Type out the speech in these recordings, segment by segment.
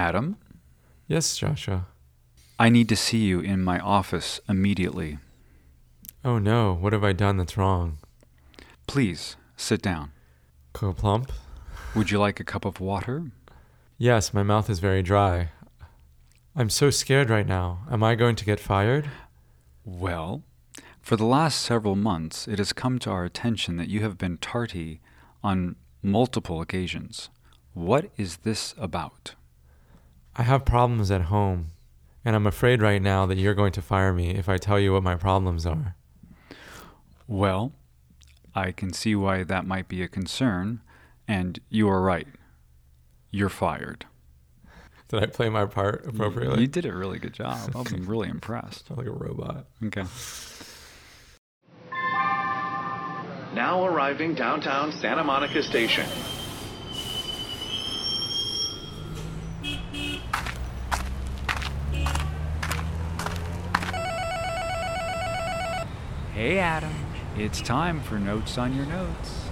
Adam, Yes, Joshua. I need to see you in my office immediately. Oh no, what have I done that's wrong? Please sit down. Go plump? Would you like a cup of water? Yes, my mouth is very dry. I'm so scared right now. Am I going to get fired? Well, for the last several months, it has come to our attention that you have been tardy on multiple occasions. What is this about? I have problems at home, and I'm afraid right now that you're going to fire me if I tell you what my problems are. Well, I can see why that might be a concern, and you are right. You're fired. Did I play my part appropriately? You did a really good job. I'm really impressed. Sound like a robot. Okay. Now arriving downtown Santa Monica Station. Hey, Adam. It's time for Notes on Your Notes.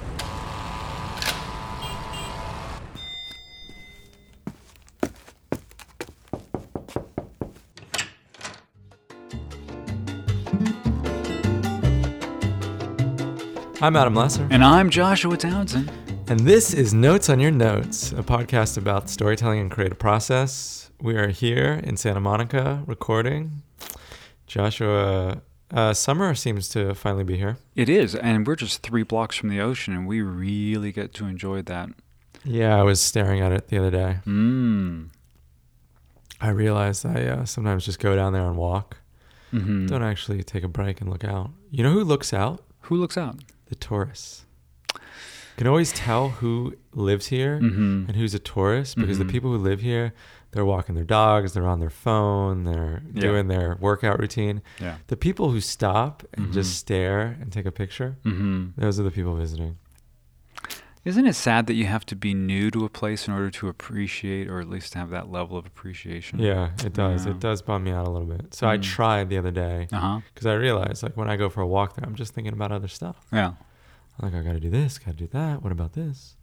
I'm Adam Lesser, And I'm Joshua Townsend. and this is Notes on Your Notes, a podcast about storytelling and creative process. We are here in Santa Monica recording. Joshua, uh, summer seems to finally be here. It is, and we're just three blocks from the ocean, and we really get to enjoy that. Yeah, I was staring at it the other day. Mmm. I realized I uh, sometimes just go down there and walk. Mm-hmm. Don't actually take a break and look out. You know who looks out? Who looks out? The tourists. You can always tell who lives here Mm-hmm. and who's a tourist because Mhm. the people who live here, they're walking their dogs, they're on their phone, they're Yeah. doing their workout routine. Yeah. The people who stop and Mhm. just stare and take a picture, Mm-hmm. those are the people visiting. Isn't it sad that you have to be new to a place in order to appreciate, or at least have that level of appreciation? Yeah, it does. Yeah. It does bum me out a little bit. So I Mm. tried the other day because I realized like when I go for a walk there, I'm just thinking about other stuff. Yeah. I'm like, I got to do this, got to do that. What about this?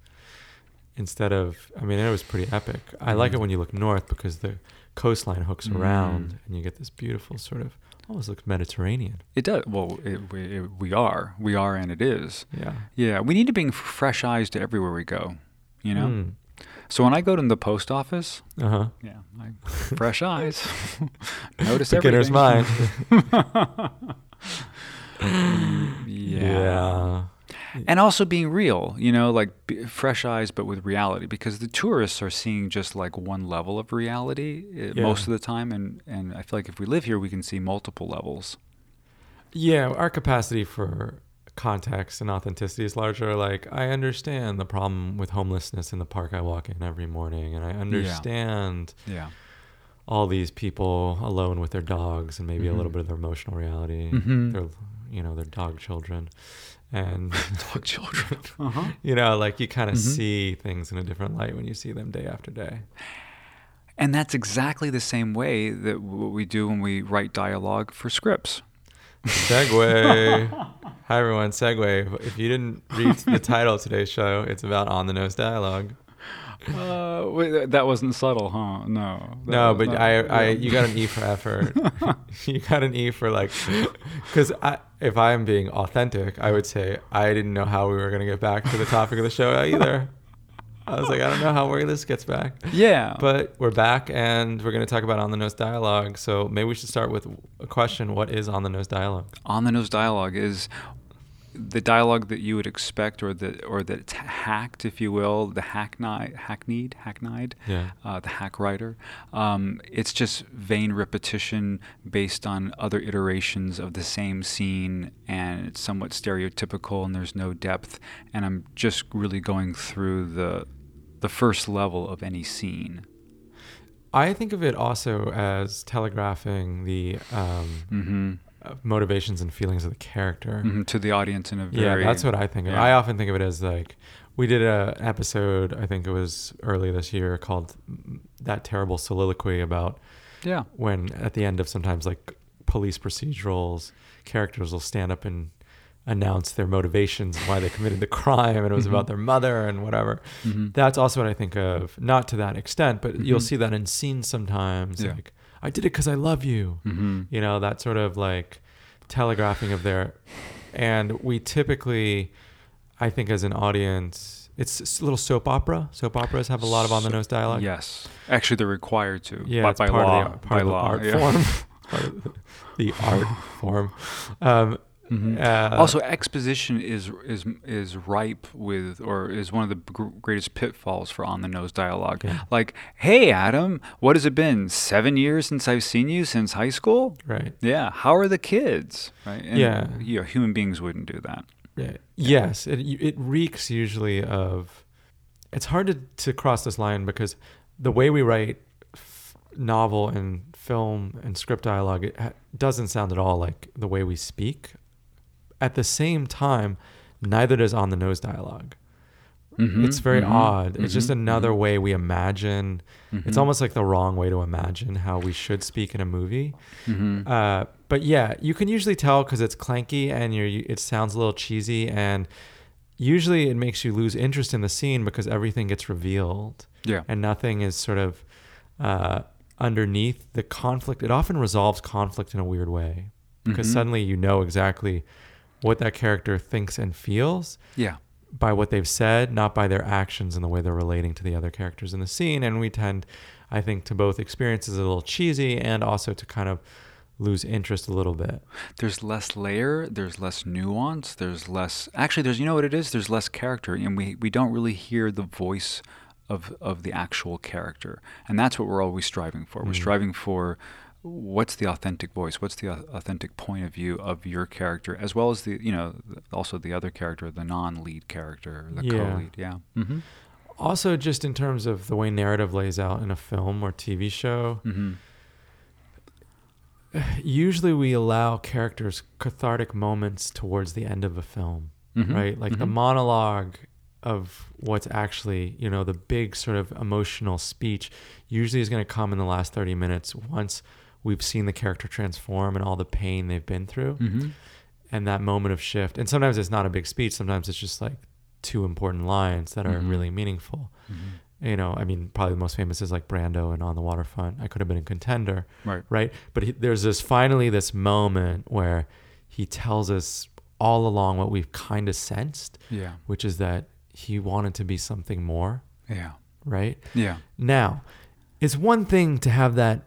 Instead of, I mean, it was pretty epic. I like it Mhm. when you look north because the coastline hooks Mm. around and you get this beautiful sort of, almost looks Mediterranean. It does. Well, it, we, it, we are. We are, and it is. Yeah. Yeah. We need to bring fresh eyes to everywhere we go. You know. Mm. So when I go to the post office, Uh huh. yeah, I, fresh eyes. Notice Beginner's everything. mind. yeah. yeah. And also being real, you know, like b- fresh eyes, but with reality, because the tourists are seeing just like one level of reality uh, Yeah. most of the time, and and I feel like if we live here, we can see multiple levels. Yeah. Our capacity for context and authenticity is larger. Like, I understand the problem with homelessness in the park I walk in every morning, and I understand. Yeah. all these people alone with their dogs and maybe a little Mhm. bit of their emotional reality Mhm. their you know their dog children and Dog children. Uh-huh. you know like you kind of Mhm. see things in a different light when you see them day after day And that's exactly the same way that what we do when we write dialogue for scripts. segue hi everyone segue if you didn't read the title of today's show it's about on the nose dialogue Uh, wait, that wasn't subtle, huh? No. No was but not- i i yeah. you got an e for effort you got an e for like because i if i'm being authentic i would say i didn't know how we were going to get back to the topic of the show either i was like i don't know how where this gets back Yeah. but we're back and we're going to talk about on the nose dialogue so maybe we should start with a question what is on the nose dialogue on the nose dialogue is the dialogue that you would expect or that or that's hacked if you will the hackneyed hackneyed hackneyed Yeah. uh, the hack writer um, it's just vain repetition based on other iterations of the same scene and it's somewhat stereotypical and there's no depth and i'm just really going through the the first level of any scene i think of it also as telegraphing the um, mm-hmm. Motivations and feelings of the character to the audience in a Yeah, that's what I think of. yeah. I often think of it as like we did a episode, I think it was early this year, called that terrible soliloquy about yeah when at the end of sometimes like police procedurals, characters will stand up and announce their motivations, why they committed the crime, and it was about their mother and whatever. Mhm. That's also what I think of. Not to that extent, but you'll Mhm. see that in scenes sometimes. Yeah. Like, I did it because I love you. Mhm. You know, that sort of like telegraphing of their. And we typically, I think, as an audience, it's a little soap opera. Soap operas have a lot of on the nose dialogue. Yes, actually, they're required to. Yeah, by, it's by part law. of the, part by of the law. art yeah. form. part of the, the art form. Um, Mhm. uh, also, exposition is is is ripe with, or is one of the gr- greatest pitfalls for on the nose dialogue. Yeah. Like, hey, Adam, what has it been? Seven years since I've seen you since high school. right. Yeah, how are the kids? Right? And, Yeah. you know, human beings wouldn't do that. Yeah. Yes, it it reeks usually of. It's hard to to cross this line because the way we write f- novel and film and script dialogue it ha- doesn't sound at all like the way we speak. At the same time, neither does on the nose dialogue. Mhm, It's very mhm, odd. It's just mhm, another mhm, way we imagine. It's mhm, almost like the wrong way to imagine how we should speak in a movie. Uh, but yeah, you can usually tell because it's clanky and you're, it sounds a little cheesy, and usually it makes you lose interest in the scene because everything gets revealed yeah. and nothing is sort of uh, underneath the conflict. It often resolves conflict in a weird way because suddenly you know exactly what that character thinks and feels Yeah. by what they've said, not by their actions and the way they're relating to the other characters in the scene. And we tend, I think, to both experience as a little cheesy and also to kind of lose interest a little bit. there's less layer there's less nuance there's less actually there's you know what it is there's less character and we we don't really hear the voice of of the actual character and that's what we're always striving for we're Mm. striving for what's the authentic voice what's the authentic point of view of your character as well as the you know also the other character the non-lead character the Yeah. co-lead yeah mm-hmm. Also, just in terms of the way narrative lays out in a film or TV show, Mm-hmm. usually we allow characters cathartic moments towards the end of a film, Mhm. right? Like the Mhm. monologue of what's actually, you know, the big sort of emotional speech usually is going to come in the last 30 minutes once we've seen the character transform and all the pain they've been through Mm-hmm. and that moment of shift. And sometimes it's not a big speech, sometimes it's just like two important lines that are Mhm. really meaningful. Mm-hmm. You know, I mean, probably the most famous is like Brando and On the Waterfront. I could have been a contender right right? But he, there's this finally this moment where he tells us all along what we've kind of sensed, yeah which is that he wanted to be something more, yeah right? yeah Now, it's one thing to have that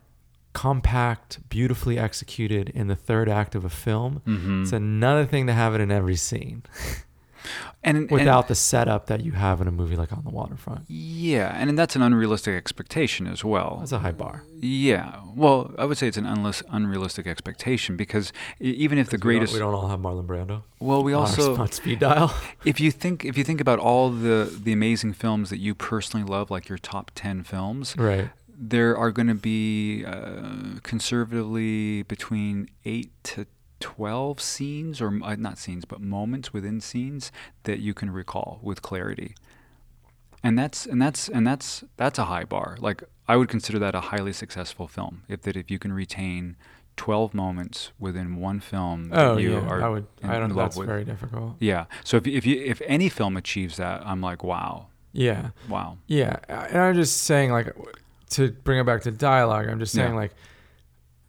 compact, beautifully executed in the third act of a film. mm-hmm. It's another thing to have it in every scene and and- without the setup that you have in a movie like On the Waterfront. Yeah, and that's an unrealistic expectation as well. That's a high bar. Yeah, well, I would say it's an unless, unrealistic expectation because even if the 'Cause we don't- greatest, we don't, all have Marlon Brando. well, we also, spot speed dial. if you think if you think about all the the amazing films that you personally love, like your top ten films, right. There are going to be uh, conservatively between eight to 12 scenes or uh, not scenes but moments within scenes that you can recall with clarity and that's and that's and that's that's a high bar like i would consider that a highly successful film if that if you can retain 12 moments within one film that Oh you yeah, are I would. in I don't. love That's with. very difficult. yeah so if, if you if any film achieves that i'm like wow Yeah, wow yeah. And I'm just saying, like, to bring it back to dialogue. I'm just saying, Yeah. like,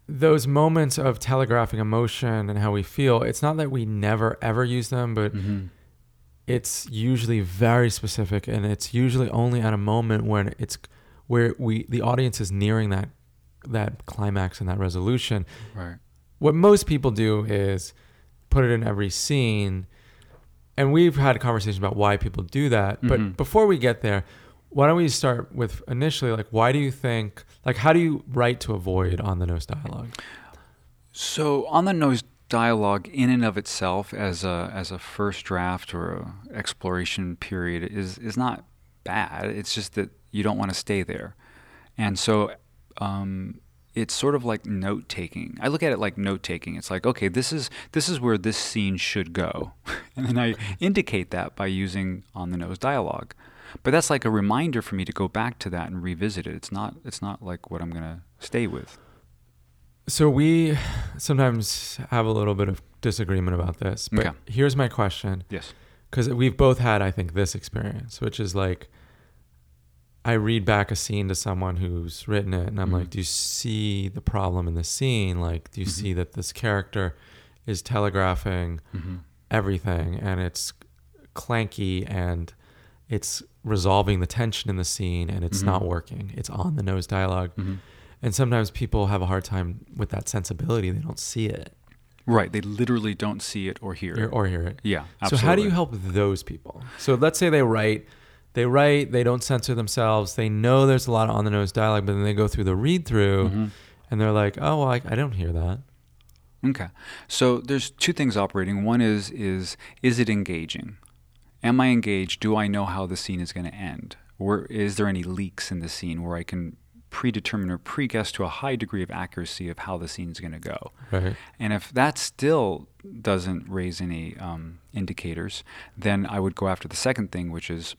those moments of telegraphing emotion and how we feel. It's not that we never ever use them, but mm-hmm. it's usually very specific, and it's usually only at a moment when it's where we the audience is nearing that that climax and that resolution. right what most people do is put it in every scene and we've had a conversation about why people do that but Mhm. before we get there why don't we start with initially like why do you think like how do you write to avoid on the nose dialogue So on the nose dialogue in and of itself as a as a first draft or exploration period is is not bad. It's just that you don't want to stay there. And so um, it's sort of like note taking. I look at it like note taking. It's like, okay, this is this is where this scene should go. and then I indicate that by using on the nose dialogue. But that's like a reminder for me to go back to that and revisit it. It's not it's not like what I'm going to stay with. So we sometimes have a little bit of disagreement about this, but Okay. here's my question. Yes. because we've both had i think this experience which is like i read back a scene to someone who's written it and i'm Mhm. like do you see the problem in the scene like do you Mhm. see that this character is telegraphing Mm-hmm. everything and it's clanky and it's resolving the tension in the scene and it's Mhm. not working it's on the nose dialogue Mm-hmm. and sometimes people have a hard time with that sensibility they don't see it Right. They literally don't see it or hear or, it. or hear it Yeah. So how do you help those people? So let's say they write, they write, they don't censor themselves. They know there's a lot of on the nose dialogue, but then they go through the read through Mhm. and they're like, oh, well, I, I don't hear that. Okay. So there's two things operating. One is is is it engaging? Am I engaged? Do I know how the scene is going to end? Or is there any leaks in the scene where I can predetermine or pre-guess to a high degree of accuracy of how the scene is going to go? Right. And if that still doesn't raise any um, indicators, then I would go after the second thing, which is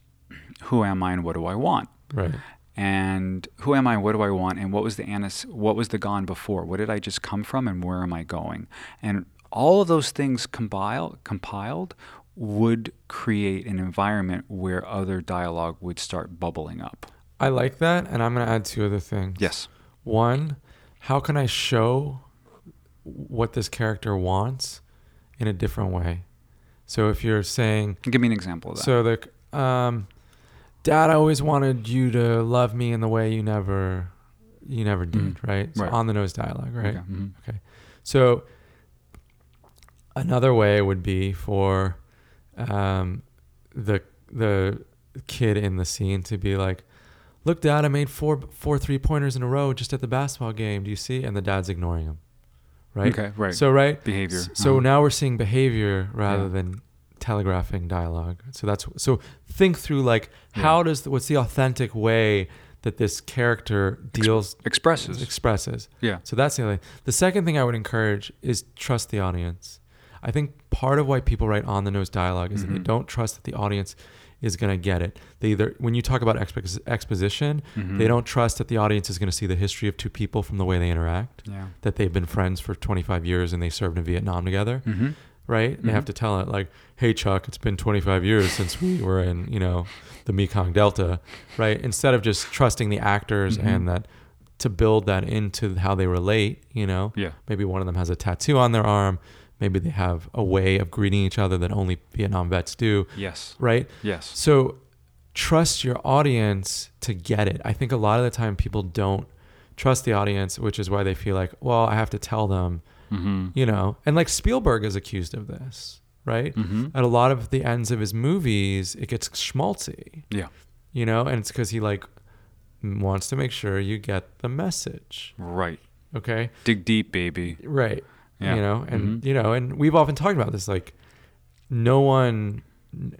who am I and what do I want? Right. and who am I? And what do I want? And what was the anis? What was the gone before? What did I just come from? And where am I going? And all of those things compile, compiled would create an environment where other dialogue would start bubbling up. I like that. And I'm going to add two other things. Yes. One, how can I show what this character wants in a different way? So if you're saying, Give me an example of that. so the, um, dad I always wanted you to love me in the way you never, you never did, Mm. right? So Right. on the nose dialogue, right? Okay. mhm. So another way would be for um, the the kid in the scene to be like, "Look, Dad, I made four four three pointers in a row just at the basketball game. Do you see?" And the dad's ignoring him, right? Okay. Right. So right. behavior. So uh-huh. now we're seeing behavior rather Yeah. than telegraphing dialogue. So that's so think through like Yeah. how does the, what's the authentic way that this character deals expresses. expresses. yeah. So that's the other thing. The second thing I would encourage is trust the audience. I think part of why people write on the nose dialogue is that they Mhm. don't trust that the audience is going to get it. They either when you talk about expo- exposition, Mhm. they don't trust that the audience is going to see the history of two people from the way they interact, Yeah. that they've been friends for 25 years and they served in Vietnam together, Mm-hmm. right? They have Mhm. to tell it like, "Hey Chuck, it's been 25 years since we were in, you know, the Mekong Delta," right? Instead of just trusting the actors Mhm. and that to build that into how they relate, you know. Yeah. Maybe one of them has a tattoo on their arm. Maybe they have a way of greeting each other that only Vietnam vets do, Yes. right? Yes. So trust your audience to get it. I think a lot of the time people don't trust the audience, which is why they feel like, well, I have to tell them, Mm-hmm. you know. And like Spielberg is accused of this, right? Mm-hmm. At a lot of the ends of his movies, it gets schmaltzy, Yeah. you know, and it's because he like wants to make sure you get the message. Right. Okay. Dig deep, baby. Right. Yeah. You know, and Mhm. you know, and we've often talked about this. Like, no one, n-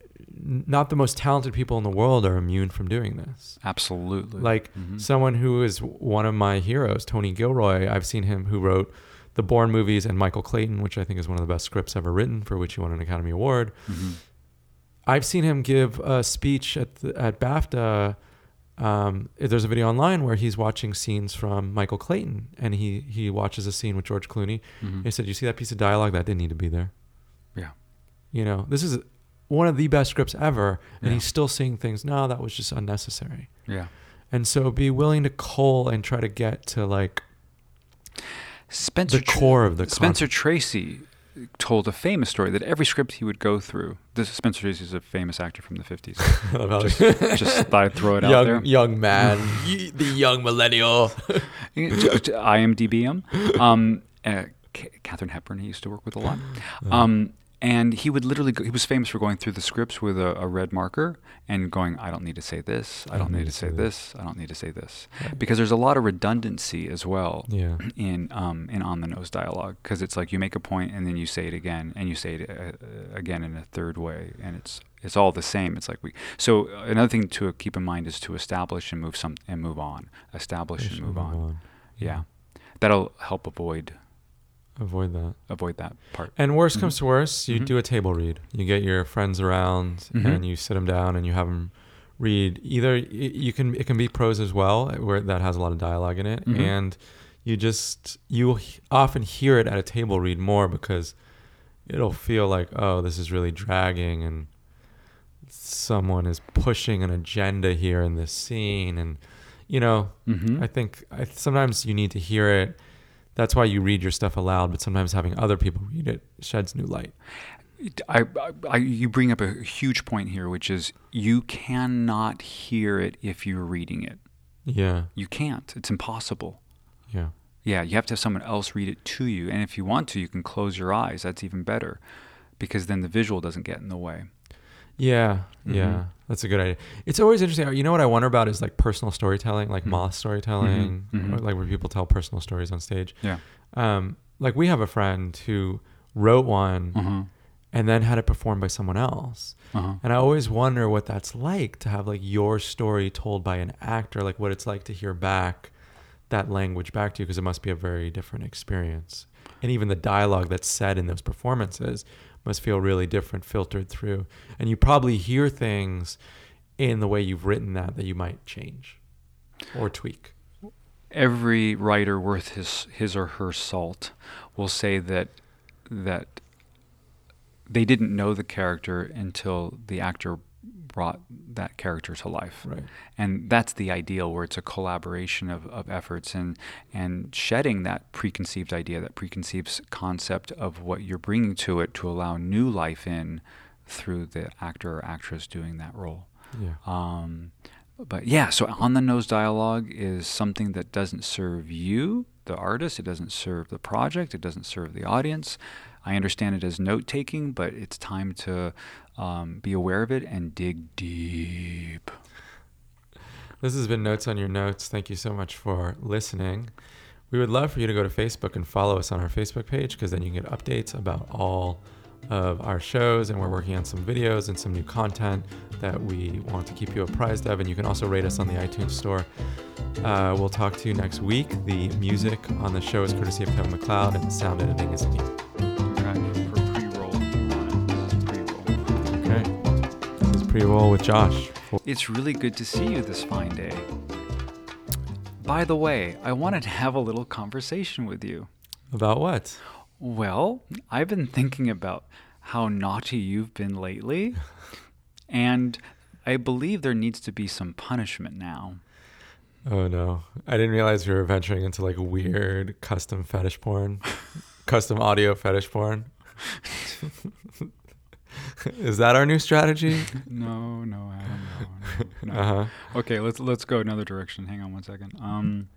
not the most talented people in the world are immune from doing this. Absolutely. Like Mhm. someone who is one of my heroes, Tony Gilroy. I've seen him who wrote the Bourne movies and Michael Clayton, which I think is one of the best scripts ever written, for which he won an Academy Award. Mhm. I've seen him give a speech at the, at BAFTA. Um, there's a video online where he's watching scenes from Michael Clayton, and he he watches a scene with George Clooney. Mhm. He said, "You see that piece of dialogue that didn't need to be there." Yeah. You know, this is one of the best scripts ever, and Yeah. he's still seeing things. No, that was just unnecessary. Yeah. And so, be willing to cull and try to get to like Spencer the core of the Spencer Tracy told a famous story that every script he would go through. This Spencer Tracy is a famous actor from the fifties. just, just thought I'd throw it young out there. young man, the young millennial. IMDb him. Um, uh, Katharine Hepburn he used to work with a lot. Um, and he would literally go, he was famous for going through the scripts with a, a red marker and going, I don't need to say this, I don't need to say this, I don't need to say this, because there's a lot of redundancy as well yeah, in um, in on the nose dialogue. Because it's like you make a point and then you say it again and you say it uh, uh, again in a third way. And it's it's all the same. It's like we so uh, another thing to keep in mind is to establish and move some and move on, establish and move on. Yeah, that'll help avoid Avoid that. avoid that part. And worst Mhm. comes to worst, you Mhm. do a table read. You get your friends around Mhm. and you sit them down and you have them read. Either you can it can be prose as well, where that has a lot of dialogue in it, Mhm. and you just you often hear it at a table read more because it'll feel like oh this is really dragging and someone is pushing an agenda here in this scene and you know Mm-hmm. i think I, sometimes you need to hear it that's why you read your stuff aloud but sometimes having other people read it sheds new light I, I, you bring up a huge point here, which is you cannot hear it if you're reading it. yeah You can't. It's impossible. yeah Yeah, you have to have someone else read it to you. And if you want to, you can close your eyes. That's even better because then the visual doesn't get in the way. Yeah, yeah, Mhm. That's a good idea. It's always interesting. You know what I wonder about is like personal storytelling, like Mhm. moth storytelling, Mhm, mhm. or like where people tell personal stories on stage. Yeah. Um, like we have a friend who wrote one Uh-huh. and then had it performed by someone else, Uh-huh. and I always wonder what that's like to have like your story told by an actor, like what it's like to hear back that language back to you, because it must be a very different experience. And even the dialogue that's said in those performances must feel really different, filtered through. And you probably hear things in the way you've written that that you might change or tweak. Every writer worth his his or her salt will say that that they didn't know the character until the actor brought that character to life. Right. and that's the ideal where it's a collaboration of, of efforts and and shedding that preconceived idea that preconceived concept of what you're bringing to it to allow new life in through the actor or actress doing that role Yeah. um, but yeah so on the nose dialogue is something that doesn't serve you the artist it doesn't serve the project it doesn't serve the audience i understand it as note taking but it's time to um, be aware of it and dig deep This has been Notes on Your Notes. Thank you so much for listening. We would love for you to go to Facebook and follow us on our Facebook page because then you can get updates about all of our shows. And we're working on some videos and some new content that we want to keep you apprised of. And you can also rate us on the iTunes Store. Uh, we'll talk to you next week. The music on the show is courtesy of Kevin MacLeod, and the sound editing is me. Okay. This pre roll with Josh. It's really good to see you this fine day. By the way, I wanted to have a little conversation with you. About what? Well, I've been thinking about how naughty you've been lately, and I believe there needs to be some punishment now. Oh no. I didn't realize we were venturing into like weird custom fetish porn. custom audio fetish porn. Is that our new strategy? No, no, I don't know. No, no. Uh-huh. Okay, let's let's go another direction. Hang on one second. Um,